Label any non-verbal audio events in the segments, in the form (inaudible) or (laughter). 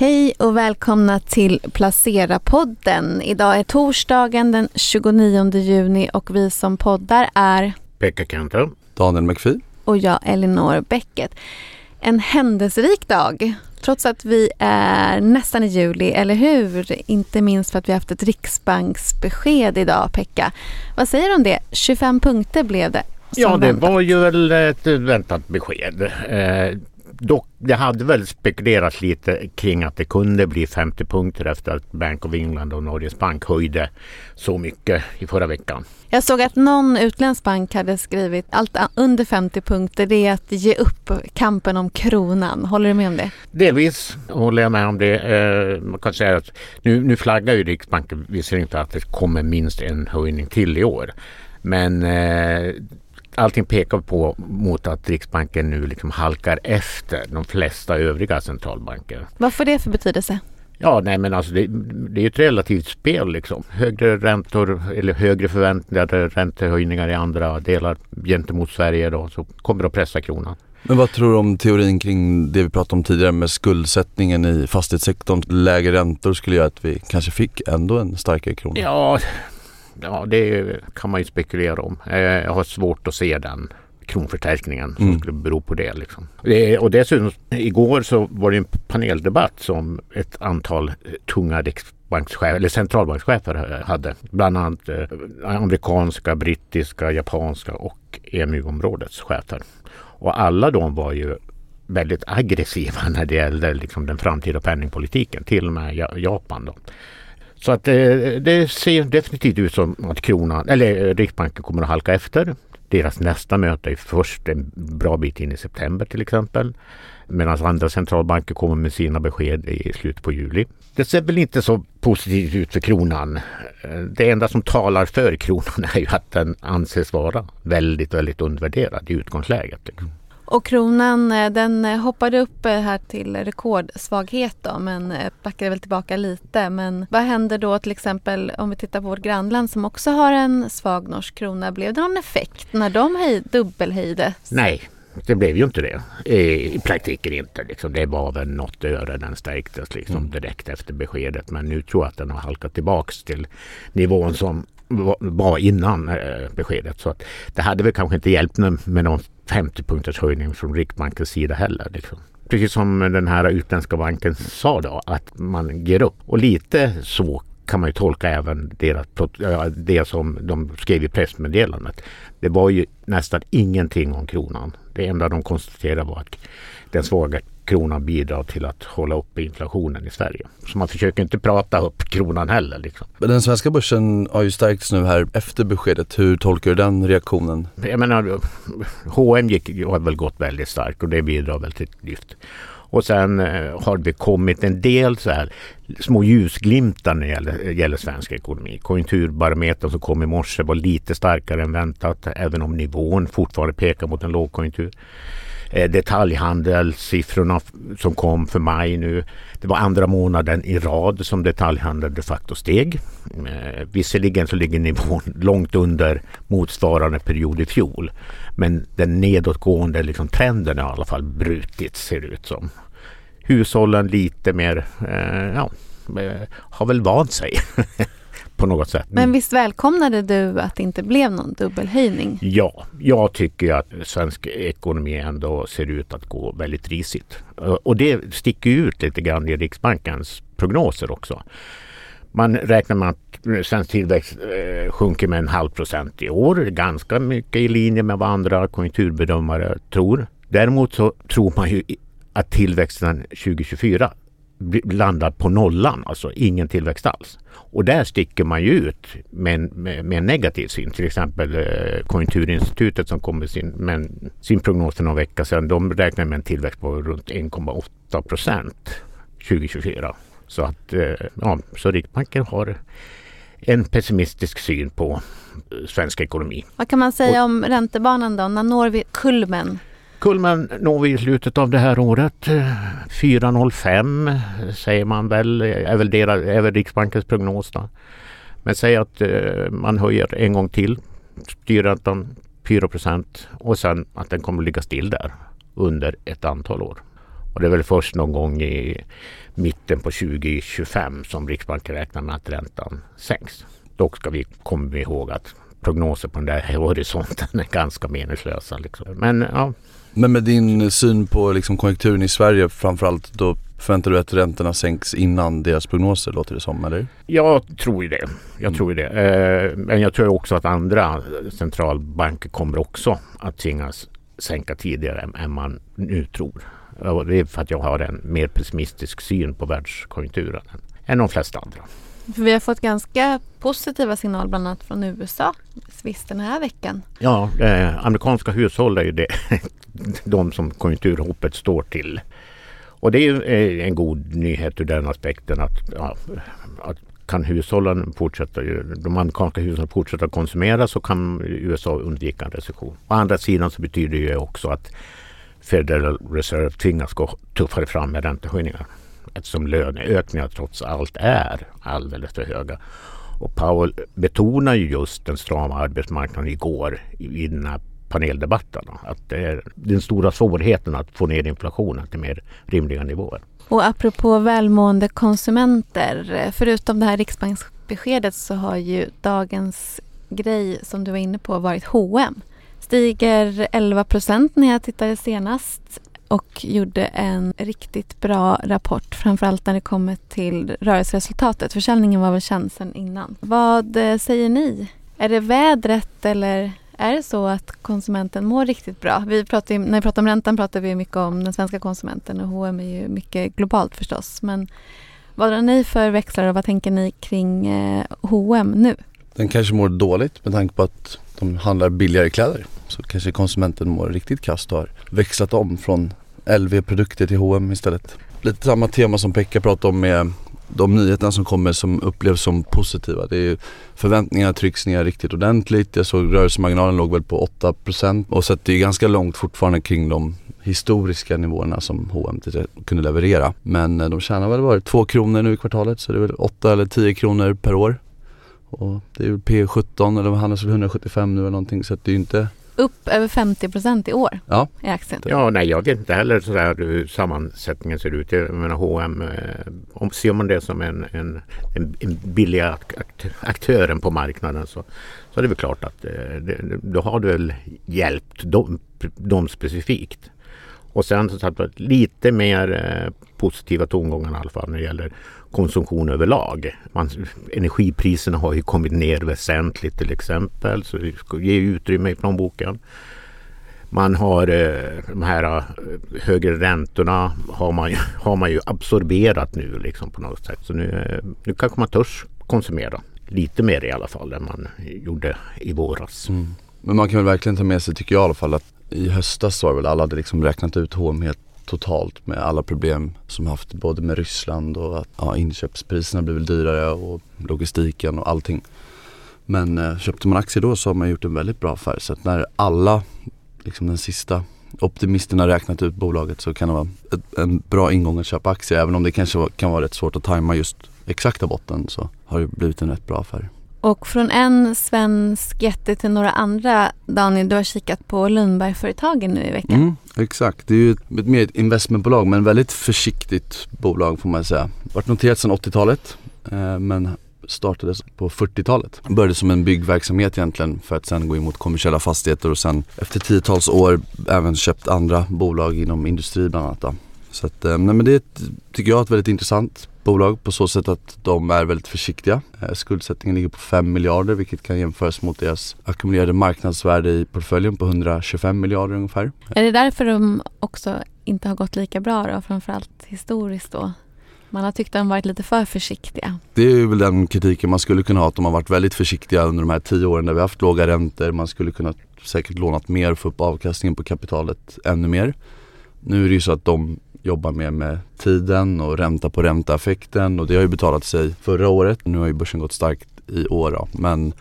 Hej och välkomna till Placera-podden. Idag är torsdagen den 29 juni och vi som poddar är Pekka Kenter. Daniel McPhee. och jag Elinor Bäcket. En händelserik dag, trots att vi är nästan i juli, eller hur? Inte minst för att vi har haft ett riksbanksbesked idag, Pekka. Vad säger du om det? 25 punkter blev det. Ja, det väntat. var ju väl ett väntat besked. Eh, dock, det hade väl spekulerats lite kring att det kunde bli 50 punkter efter att Bank of England och Norges Bank höjde så mycket i förra veckan. Jag såg att någon utländsk bank hade skrivit allt under 50 punkter, det är att ge upp kampen om kronan. Håller du med om det? Delvis håller jag med om det. Eh, man kan säga att nu, nu flaggar ju Riksbanken visserligen för att det kommer minst en höjning till i år. Men eh, allting pekar på mot att Riksbanken nu liksom halkar efter de flesta övriga centralbanker. Vad får det för betydelse? Ja, nej men alltså det, det är ju ett relativt spel liksom. Högre räntor eller högre förväntade räntehöjningar i andra delar gentemot Sverige då så kommer det att pressa kronan. Men vad tror du om teorin kring det vi pratade om tidigare med skuldsättningen i fastighetssektorn? Lägre räntor skulle göra att vi kanske fick ändå en starkare krona. Ja, ja det kan man ju spekulera om. Eh, Jag har svårt att se den kronförstärkningen som Mm. skulle bero på det. Liksom. Och dessutom igår så var det en paneldebatt som ett antal eh, tunga riksbankschefer eller centralbankschefer hade. Bland annat eh, amerikanska, brittiska, japanska och EMU-områdets chefer. Och alla de var ju väldigt aggressiva (laughs) när det gällde liksom, den framtida penningpolitiken. Till och med Ja- Japan. Då. Så att eh, det ser definitivt ut som att kronan, eller eh, Riksbanken kommer att halka efter. Deras nästa möte är först en bra bit in i september till exempel. Medan andra centralbanker kommer med sina besked i slutet på juli. Det ser väl inte så positivt ut för kronan. Eh, det enda som talar för kronan (laughs) är ju att den anses vara väldigt, väldigt undervärderad i utgångsläget. liksom. Och kronan eh, den eh, hoppade upp eh, här till rekordsvaghet då men backade väl tillbaka lite. Men vad händer då till exempel om vi tittar på vårt grannland som också har en svag norsk krona. Blev det någon effekt när de höj, dubbelhöjde? Nej, det blev ju inte det. I, i praktiken inte. Liksom. Det var väl något öre den stärktes liksom, direkt efter beskedet. Men nu tror jag att den har halkat tillbaks till nivån som va- var innan beskedet. Så att det hade väl kanske inte hjälpt med någon 50 punkters höjning från Riksbankens sida heller. Liksom. Precis som den här utländska banken sa då att man ger upp. Och lite så kan man ju tolka även deras, det som de skrev i pressmeddelandet. Det var ju nästan ingenting om kronan. Det enda de konstaterade var att den svaga kronan bidrar till att hålla uppe inflationen i Sverige. Så man försöker inte prata upp kronan heller. Liksom. Den svenska börsen har ju stärkts nu här efter beskedet. Hur tolkar du den reaktionen? Jag menar, H&M gick, har väl gått väldigt starkt och det bidrar väl till lyft. Och sen eh, har det kommit en del så här små ljusglimtar när det gäller, gäller svensk ekonomi. Konjunkturbarometern som kom i morse var lite starkare än väntat även om nivån fortfarande pekar mot en lågkonjunktur. Eh, Detaljhandelssiffrorna som kom för maj nu. Det var andra månaden i rad som detaljhandeln de facto steg. Eh, visserligen så ligger nivån (laughs) långt under motsvarande period i fjol. Men den nedåtgående liksom, trenden har i alla fall brutits ser det ut som. Hushållen lite mer, eh, ja, har väl vant sig (laughs) på något sätt. Men visst välkomnade du att det inte blev någon dubbelhöjning? Ja, jag tycker att svensk ekonomi ändå ser ut att gå väldigt risigt. Och det sticker ut lite grann i Riksbankens prognoser också. Man räknar med att svensk tillväxt eh, sjunker med en halv procent i år. Ganska mycket i linje med vad andra konjunkturbedömare tror. Däremot så tror man ju att tillväxten 2024 bli- landar på nollan, alltså ingen tillväxt alls. Och där sticker man ju ut med en, med, med en negativ syn. Till exempel eh, Konjunkturinstitutet som kom med sin, med sin prognos för någon vecka sedan. De räknar med en tillväxt på runt 1,8 procent 2024. Så att eh, ja, så Riksbanken har en pessimistisk syn på eh, svensk ekonomi. Vad kan man säga om räntebanan då? När når vi kulmen? Kulmen når vi i slutet av det här året. Eh, 4,05 säger man väl, är väl, deras, är väl Riksbankens prognos. Då. Men säg att eh, man höjer en gång till styrräntan 4 procent och sen att den kommer att ligga still där under ett antal år. Och det är väl först någon gång i mitten på 2025 som Riksbanken räknar med att räntan sänks. Dock ska vi komma ihåg att prognoser på den där horisonten är ganska meningslösa. Liksom. Men, ja. Men med din syn på liksom konjunkturen i Sverige framförallt då förväntar du att räntorna sänks innan deras prognoser låter det som eller? Jag tror ju det. Jag mm. tror det. Eh, men jag tror också att andra centralbanker kommer också att tvingas sänka tidigare än man nu tror. Och det är för att jag har en mer pessimistisk syn på världskonjunkturen än de flesta andra. För vi har fått ganska positiva signaler bland annat från USA visst den här veckan. Ja, eh, amerikanska hushåll är ju det, (laughs) de som konjunkturhoppet står till. Och det är ju eh, en god nyhet ur den aspekten att, ja, att kan hushållen fortsätta, de amerikanska hushållen fortsätta konsumera så kan USA undvika en recession. Å andra sidan så betyder det ju också att Federal Reserve tvingas gå tuffare fram med räntehöjningar eftersom löneökningar trots allt är alldeles för höga. Och Powell betonar ju just den strama arbetsmarknaden igår i den här paneldebatten. Att det är den stora svårigheten att få ner inflationen till mer rimliga nivåer. Och apropå välmående konsumenter, förutom det här riksbanksbeskedet så har ju dagens grej som du var inne på varit H&M. Stiger 11 procent när jag tittade senast och gjorde en riktigt bra rapport, framförallt när det kommer till rörelseresultatet. Försäljningen var väl känd sedan innan. Vad eh, säger ni? Är det vädret eller är det så att konsumenten mår riktigt bra? Vi pratar, när vi pratar om räntan pratar vi mycket om den svenska konsumenten och H&M är ju mycket globalt förstås. Men vad drar ni för växlar och vad tänker ni kring H&M nu? Den kanske mår dåligt med tanke på att de handlar billigare kläder. Så kanske konsumenten mår riktigt kast och har växlat om från LV-produkter till H&M istället. Lite samma tema som Pekka pratade om med de nyheterna som kommer som upplevs som positiva. Det är förväntningarna trycks ner riktigt ordentligt. Jag såg rörelsemarginalen låg väl på 8% och så att det är ganska långt fortfarande kring de historiska nivåerna som H&M kunde leverera. Men eh, de tjänar väl bara 2 kronor nu i kvartalet så det är väl 8 eller 10 kronor per år. Och det är väl P17 eller handlas väl 175 nu eller någonting så att det är ju inte upp över 50 procent i år ja. i aktien. Ja, nej jag vet inte heller sådär hur sammansättningen ser ut. Jag menar H&M, om ser man det som en, en, en, billig aktören på marknaden så, så är det väl klart att eh, det, då har det väl hjälpt dem, dem specifikt. Och sen så sagt lite mer eh, positiva tongångar i alla fall när det gäller konsumtion överlag. Man, energipriserna har ju kommit ner väsentligt till exempel så det ger utrymme i plånboken. Man har eh, de här eh, högre räntorna har man, (laughs) har man ju absorberat nu liksom på något sätt. Så nu, eh, nu kanske man törs konsumera lite mer i alla fall än man gjorde i våras. Mm. Men man kan väl verkligen ta med sig, tycker jag i alla fall, att i höstas var det väl alla hade liksom räknat ut H&M helt totalt med alla problem som haft både med Ryssland och att ja, inköpspriserna blivit dyrare och logistiken och allting. Men eh, köpte man aktier då så har man gjort en väldigt bra affär. Så att när alla, liksom den sista optimisterna räknat ut bolaget så kan det vara ett, en bra ingång att köpa aktier. Även om det kanske kan vara rätt svårt att tajma just exakta botten så har det blivit en rätt bra affär. Och från en svensk jätte till några andra, Daniel, du har kikat på Lundbergföretagen nu i veckan. Mm, exakt, det är ju ett, mer ett investmentbolag men väldigt försiktigt bolag får man säga. Varit noterat sedan 80-talet eh, men startades på 40-talet. Började som en byggverksamhet egentligen för att sen gå in mot kommersiella fastigheter och sen efter tiotals år även köpt andra bolag inom industri bland annat. Då. Så att, eh, nej men det är ett, tycker jag är ett väldigt intressant bolag på så sätt att de är väldigt försiktiga. Eh, skuldsättningen ligger på 5 miljarder vilket kan jämföras mot deras ackumulerade marknadsvärde i portföljen på 125 miljarder ungefär. Är det därför de också inte har gått lika bra då, framförallt historiskt då? Man har tyckt att de varit lite för försiktiga. Det är väl den kritiken man skulle kunna ha, att de har varit väldigt försiktiga under de här tio åren där vi har haft låga räntor. Man skulle kunna säkert lånat mer och få upp avkastningen på kapitalet ännu mer. Nu är det ju så att de jobbar mer med tiden och ränta på ränta-effekten och det har ju betalat sig förra året. Nu har ju börsen gått starkt i år då. men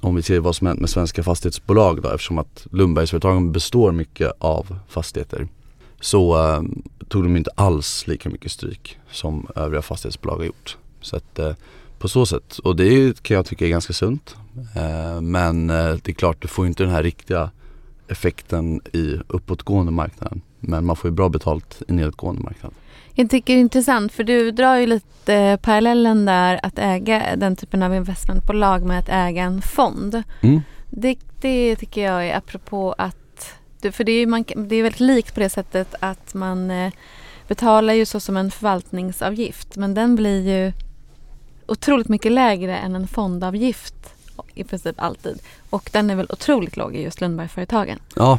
om vi ser vad som hänt med svenska fastighetsbolag då eftersom att Lundbergsföretagen består mycket av fastigheter så eh, tog de inte alls lika mycket stryk som övriga fastighetsbolag har gjort. Så att eh, på så sätt, och det kan jag tycka är ganska sunt. Eh, men eh, det är klart, du får inte den här riktiga effekten i uppåtgående marknaden. Men man får ju bra betalt i nedåtgående marknad. Jag tycker det är intressant för du drar ju lite parallellen där att äga den typen av investmentbolag med att äga en fond. Mm. Det, det tycker jag är apropå att, för det är, man, det är väldigt likt på det sättet att man eh, betalar ju så som en förvaltningsavgift men den blir ju otroligt mycket lägre än en fondavgift i princip alltid. Och den är väl otroligt låg i just Lundbergföretagen. Ja,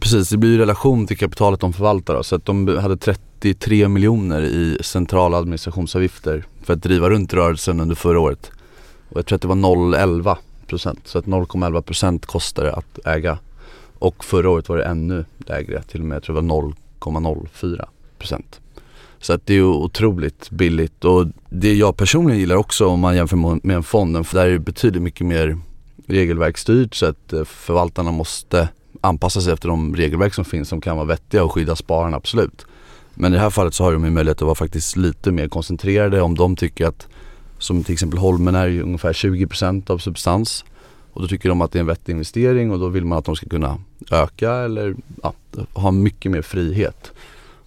precis. Det blir ju relation till kapitalet de förvaltar. Då. Så att de hade 33 miljoner i centrala administrationsavgifter för att driva runt rörelsen under förra året. Och jag tror att det var 0,11 procent. Så att 0,11 procent kostar det att äga. Och förra året var det ännu lägre. Till och med jag tror det var 0,04 procent. Så att det är otroligt billigt och det jag personligen gillar också om man jämför med en fond, för där är det betydligt mycket mer regelverksstyrt så att eh, förvaltarna måste anpassa sig efter de regelverk som finns som kan vara vettiga och skydda spararna absolut. Men i det här fallet så har de ju möjlighet att vara faktiskt lite mer koncentrerade om de tycker att som till exempel Holmen är ju ungefär 20% av substans och då tycker de att det är en vettig investering och då vill man att de ska kunna öka eller ja, ha mycket mer frihet.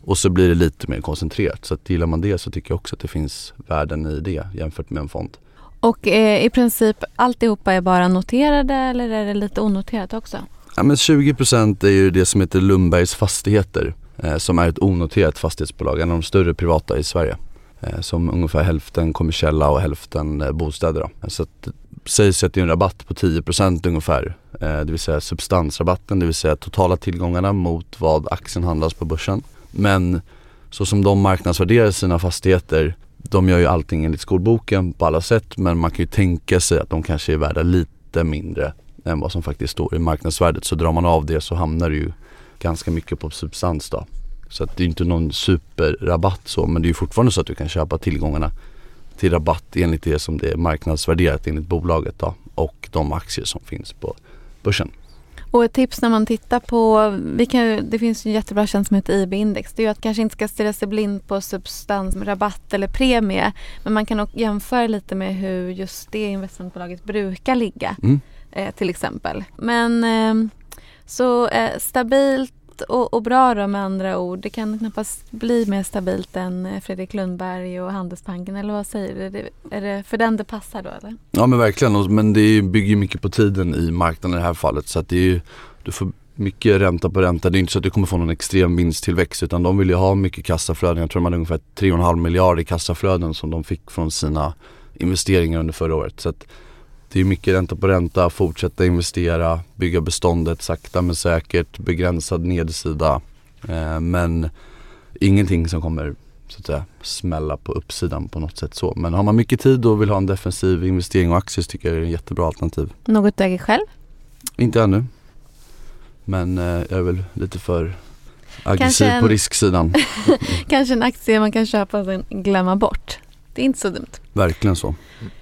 Och så blir det lite mer koncentrerat. Så att gillar man det så tycker jag också att det finns värden i det jämfört med en fond. Och eh, i princip alltihopa är bara noterade eller är det lite onoterat också? Ja men 20% är ju det som heter Lundbergs Fastigheter eh, som är ett onoterat fastighetsbolag, en av de större privata i Sverige. Eh, som ungefär hälften kommersiella och hälften eh, bostäder. Då. Så att, sägs att det är en rabatt på 10% ungefär. Eh, det vill säga substansrabatten, det vill säga totala tillgångarna mot vad aktien handlas på börsen. Men så som de marknadsvärderar sina fastigheter de gör ju allting enligt skolboken på alla sätt men man kan ju tänka sig att de kanske är värda lite mindre än vad som faktiskt står i marknadsvärdet. Så drar man av det så hamnar det ju ganska mycket på substans då. Så att det är inte någon superrabatt så men det är ju fortfarande så att du kan köpa tillgångarna till rabatt enligt det som det är marknadsvärderat enligt bolaget då och de aktier som finns på börsen. Och ett tips när man tittar på, vi kan, det finns en jättebra tjänst som heter IB-index. Det är ju att kanske inte ska stirra sig blind på substans, rabatt eller premie. Men man kan också jämföra lite med hur just det investmentbolaget brukar ligga. Mm. Eh, till exempel. Men eh, så eh, stabilt och, och, bra då med andra ord. Det kan knappast bli mer stabilt än eh, Fredrik Lundberg och Handelsbanken eller vad säger du? Är det, är det för den det passar då eller? Ja men verkligen men det bygger mycket på tiden i marknaden i det här fallet så att det är ju, du får mycket ränta på ränta. Det är inte så att du kommer få någon extrem vinsttillväxt utan de vill ju ha mycket kassaflöden. Jag tror de hade ungefär 3,5 miljarder i kassaflöden som de fick från sina investeringar under förra året. Så att det är mycket ränta på ränta, fortsätta investera, bygga beståndet sakta men säkert, begränsad nedsida. Eh, men ingenting som kommer så att säga smälla på uppsidan på något sätt så. Men har man mycket tid och vill ha en defensiv investering och aktier så tycker jag det är ett jättebra alternativ. Något du äger själv? Inte ännu. Men eh, jag är väl lite för aggressiv en, på risksidan. (laughs) kanske en aktie man kan köpa och sen glömma bort. Det är inte så dumt. Verkligen så.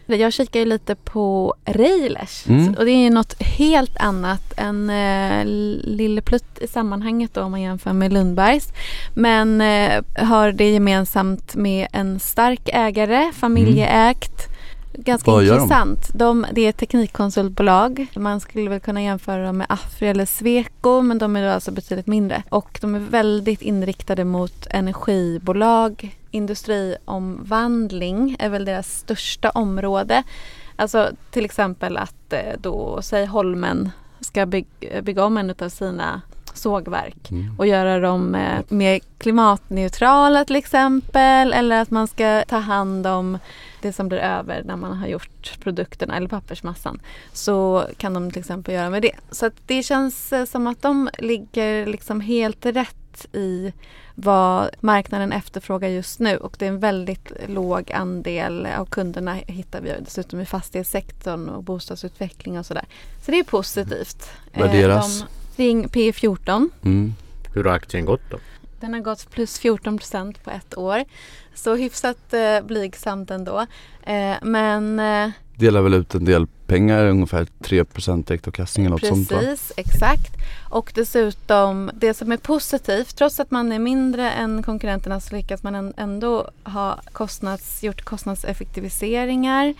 Jag kikar ju lite på Railers mm. och det är ju något helt annat än eh, Lilleplutt i sammanhanget då om man jämför med Lundbergs. Men eh, har det gemensamt med en stark ägare, familjeägt. Mm. Ganska Vad intressant. De? de? det är ett teknikkonsultbolag. Man skulle väl kunna jämföra dem med Afri eller Sweco men de är då alltså betydligt mindre. Och de är väldigt inriktade mot energibolag, industriomvandling är väl deras största område. Alltså till exempel att eh, då, säg Holmen ska bygga, bygga om en av sina sågverk mm. och göra dem eh, mer klimatneutrala till exempel eller att man ska ta hand om det som blir över när man har gjort produkterna eller pappersmassan så kan de till exempel göra med det. Så det känns eh, som att de ligger liksom helt rätt i vad marknaden efterfrågar just nu och det är en väldigt låg andel av kunderna hittar vi dessutom i fastighetssektorn och bostadsutveckling och sådär. Så det är positivt. Värderas? De ring P14. Mm. Hur har aktien gått då? Den har gått plus 14 procent på ett år. Så hyfsat eh, blygsamt ändå. Eh, men eh, delar väl ut en del pengar, ungefär 3 direktavkastning eller något Precis, sånt Precis, exakt. Och dessutom det som är positivt, trots att man är mindre än konkurrenterna så lyckas man ändå ha kostnads, gjort kostnadseffektiviseringar.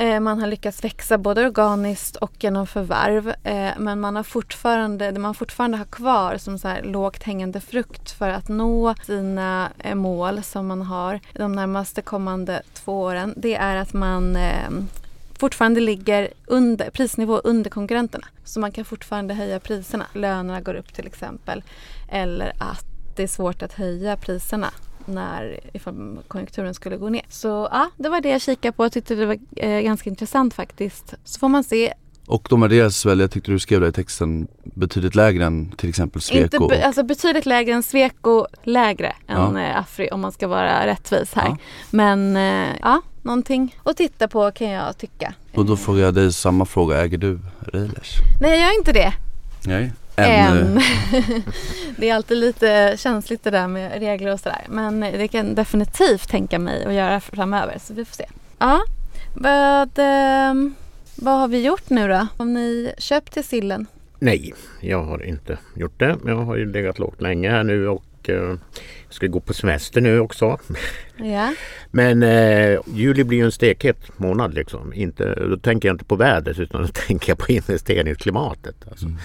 Eh, man har lyckats växa både organiskt och genom förvärv. Eh, men man har fortfarande, det man fortfarande har kvar som så här lågt hängande frukt för att nå sina eh, mål som man har de närmaste kommande två åren. Det är att man fortfarande ligger under prisnivå under konkurrenterna. Så man kan fortfarande höja priserna. Lönerna går upp till exempel. Eller att det är svårt att höja priserna när ifall konjunkturen skulle gå ner. Så ja, det var det jag kikade på. Jag tyckte det var eh, ganska intressant faktiskt. Så får man se och de värderas väl, jag tyckte du skrev det i texten, betydligt lägre än till exempel Sweco? Inte be, alltså betydligt lägre än Sweco, lägre än ja. Eh, Afri om man ska vara rättvis här. Ja. Men eh, ja, någonting att titta på kan jag tycka. Och då frågar jag dig samma fråga, äger du Reilers? Nej jag gör inte det. Nej. Än. (laughs) det är alltid lite känsligt det där med regler och sådär. Men det kan definitivt tänka mig att göra framöver. Så vi får se. Ja, vad, eh, vad har vi gjort nu då? Har ni köpt till sillen? Nej, jag har inte gjort det. Jag har ju legat lågt länge här nu och eh, jag ska gå på semester nu också. (laughs) Ja. Men eh, juli blir ju en stekhet månad liksom. Inte, då tänker jag inte på vädret utan då (laughs) tänker jag på investeringsklimatet. Alltså. Mm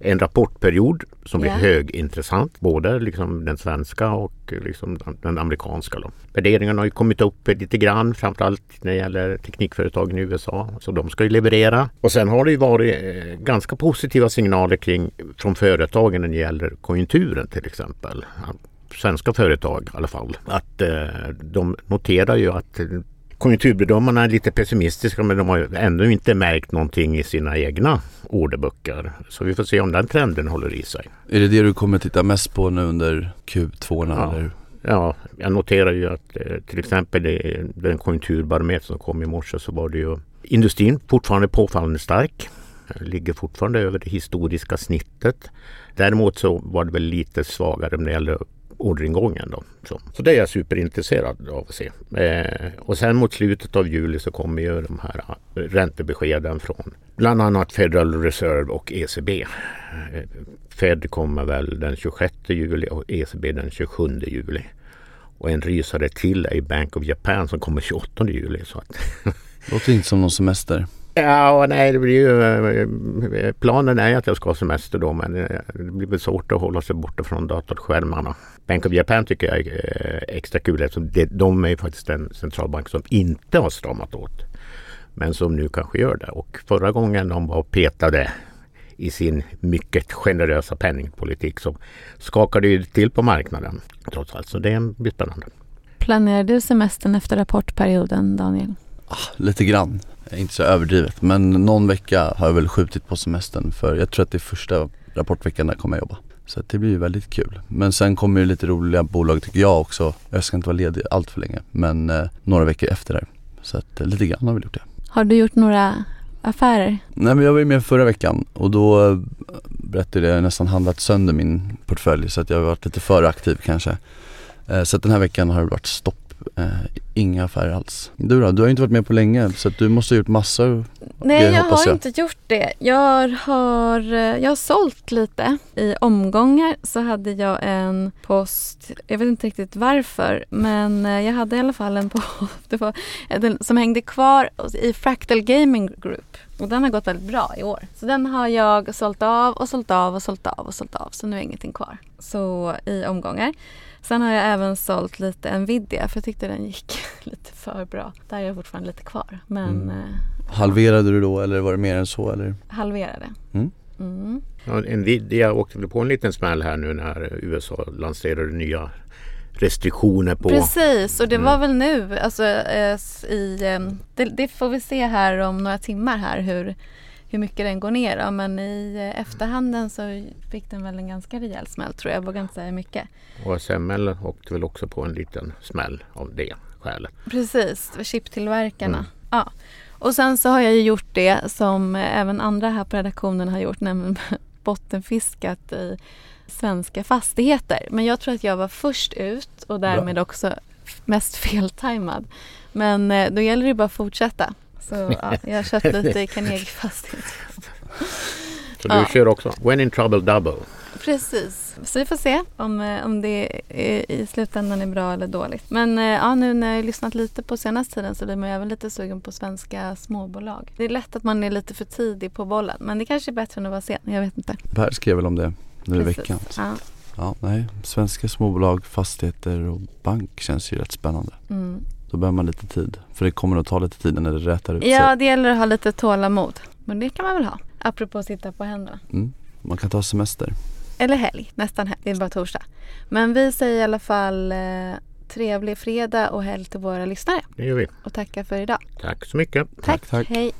en rapportperiod som yeah. högintressant. Både liksom den svenska och liksom den amerikanska. Då. Värderingarna har ju kommit upp lite grann framförallt när det gäller teknikföretagen i USA. Så de ska ju leverera. Och sen har det ju varit eh, ganska positiva signaler kring från företagen när det gäller konjunkturen till exempel svenska företag i alla fall, att eh, de noterar ju att konjunkturbedömarna är lite pessimistiska men de har ännu inte märkt någonting i sina egna orderböcker. Så vi får se om den trenden håller i sig. Är det det du kommer titta mest på nu under Q2? Ja. Eller? Ja, jag noterar ju att eh, till exempel det, den konjunkturbarometer som kom i morse så var det ju industrin fortfarande påfallande stark. Ligger fortfarande över det historiska snittet. Däremot så var det väl lite svagare när det gäller orderingången. Då. Så, så det är jag superintresserad av att se. Eh, och sen mot slutet av juli så kommer ju de här eh, räntebeskeden från bland annat Federal Reserve och ECB. Eh, Fed kommer väl den 26 juli och ECB den 27 juli. Och en rysare till är Bank of Japan som kommer 28 juli. Så att (laughs) Låter inte som någon semester. Ja, nej, det blir ju, eh, planen är att jag ska ha semester då men eh, det blir väl svårt att hålla sig borta från datorskärmarna. Bank of Japan tycker jag är eh, extra kul eftersom det, de är faktiskt en centralbank som inte har stramat åt. Men som nu kanske gör det. Och förra gången de var petade i sin mycket generösa penningpolitik så skakade det till på marknaden trots allt. Så det blir spännande. Planerar du semestern efter rapportperioden Daniel? Ah, lite grann. Inte så överdrivet men någon vecka har jag väl skjutit på semestern för jag tror att det är första rapportveckan där jag kommer jag jobba. Så det blir ju väldigt kul. Men sen kommer det lite roliga bolag tycker jag också. Jag ska inte vara ledig allt för länge men eh, några veckor efter där. Så att eh, lite grann har vi gjort det. Har du gjort några affärer? Nej men jag var ju med förra veckan och då eh, berättade jag nästan handlat sönder min portfölj så att jag har varit lite för aktiv kanske. Eh, så att den här veckan har det varit stopp inga affärer alls. Du då? Du har inte varit med på länge så att du måste ha gjort massor Nej jag har jag. inte gjort det. Jag har, eh, jag har sålt lite. I omgångar så hade jag en post, jag vet inte riktigt varför men eh, jag hade i alla fall en post som hängde kvar i Fractal Gaming Group. Och den har gått väldigt bra i år. Så den har jag sålt av och sålt av och sålt av och sålt av. Så nu är ingenting kvar. Så i omgångar. Sen har jag även sålt lite Nvidia för jag tyckte den gick (laughs) lite för bra. Där är jag fortfarande lite kvar. Men, mm. eh, Halverade du då eller var det mer än så? Eller? Halverade. Mm. Mm. Ja, Nvidia åkte väl på en liten smäll här nu när USA lanserade nya restriktioner på. Precis och det var mm. väl nu alltså, eh, i, eh, det, det, får vi se här om några timmar här hur hur mycket den går ner. Ja, men i eh, efterhanden så fick den väl en ganska rejäl smäll tror jag. Jag vågar inte säga mycket. Och SML åkte väl också på en liten smäll av det skälet. Precis, chiptillverkarna. Mm. Ja. Och sen så har jag ju gjort det som även andra här på redaktionen har gjort, nämligen (laughs) bottenfiskat i svenska fastigheter. Men jag tror att jag var först ut och därmed också mest (laughs) feltajmad. Men eh, då gäller det bara att fortsätta. Så ja, jag har köpt (laughs) lite i Carnegie Fastighet. Så du ja. kör också When in trouble double? Precis, så vi får se om, eh, om det är, i slutändan är bra eller dåligt. Men eh, ja, nu när jag har lyssnat lite på senaste tiden så blir man även lite sugen på svenska småbolag. Det är lätt att man är lite för tidig på bollen men det kanske är bättre än att vara sen, jag vet inte. Per skrev väl om det nu i veckan. Ja. Ja, nej. Svenska småbolag, fastigheter och bank känns ju rätt spännande. Mm. Då behöver man lite tid. För det kommer att ta lite tid när det rätar ut sig. ja, det gäller att ha lite tålamod. Men det kan man väl ha. Apropå att sitta på händerna. Mm. Man kan ta semester. Eller helg, nästan helg. Det är bara torsdag. Men vi säger i alla fall eh, trevlig fredag och helg till våra lyssnare. Det gör vi. Och tackar för idag. Tack så mycket. Tack. tack. Hej.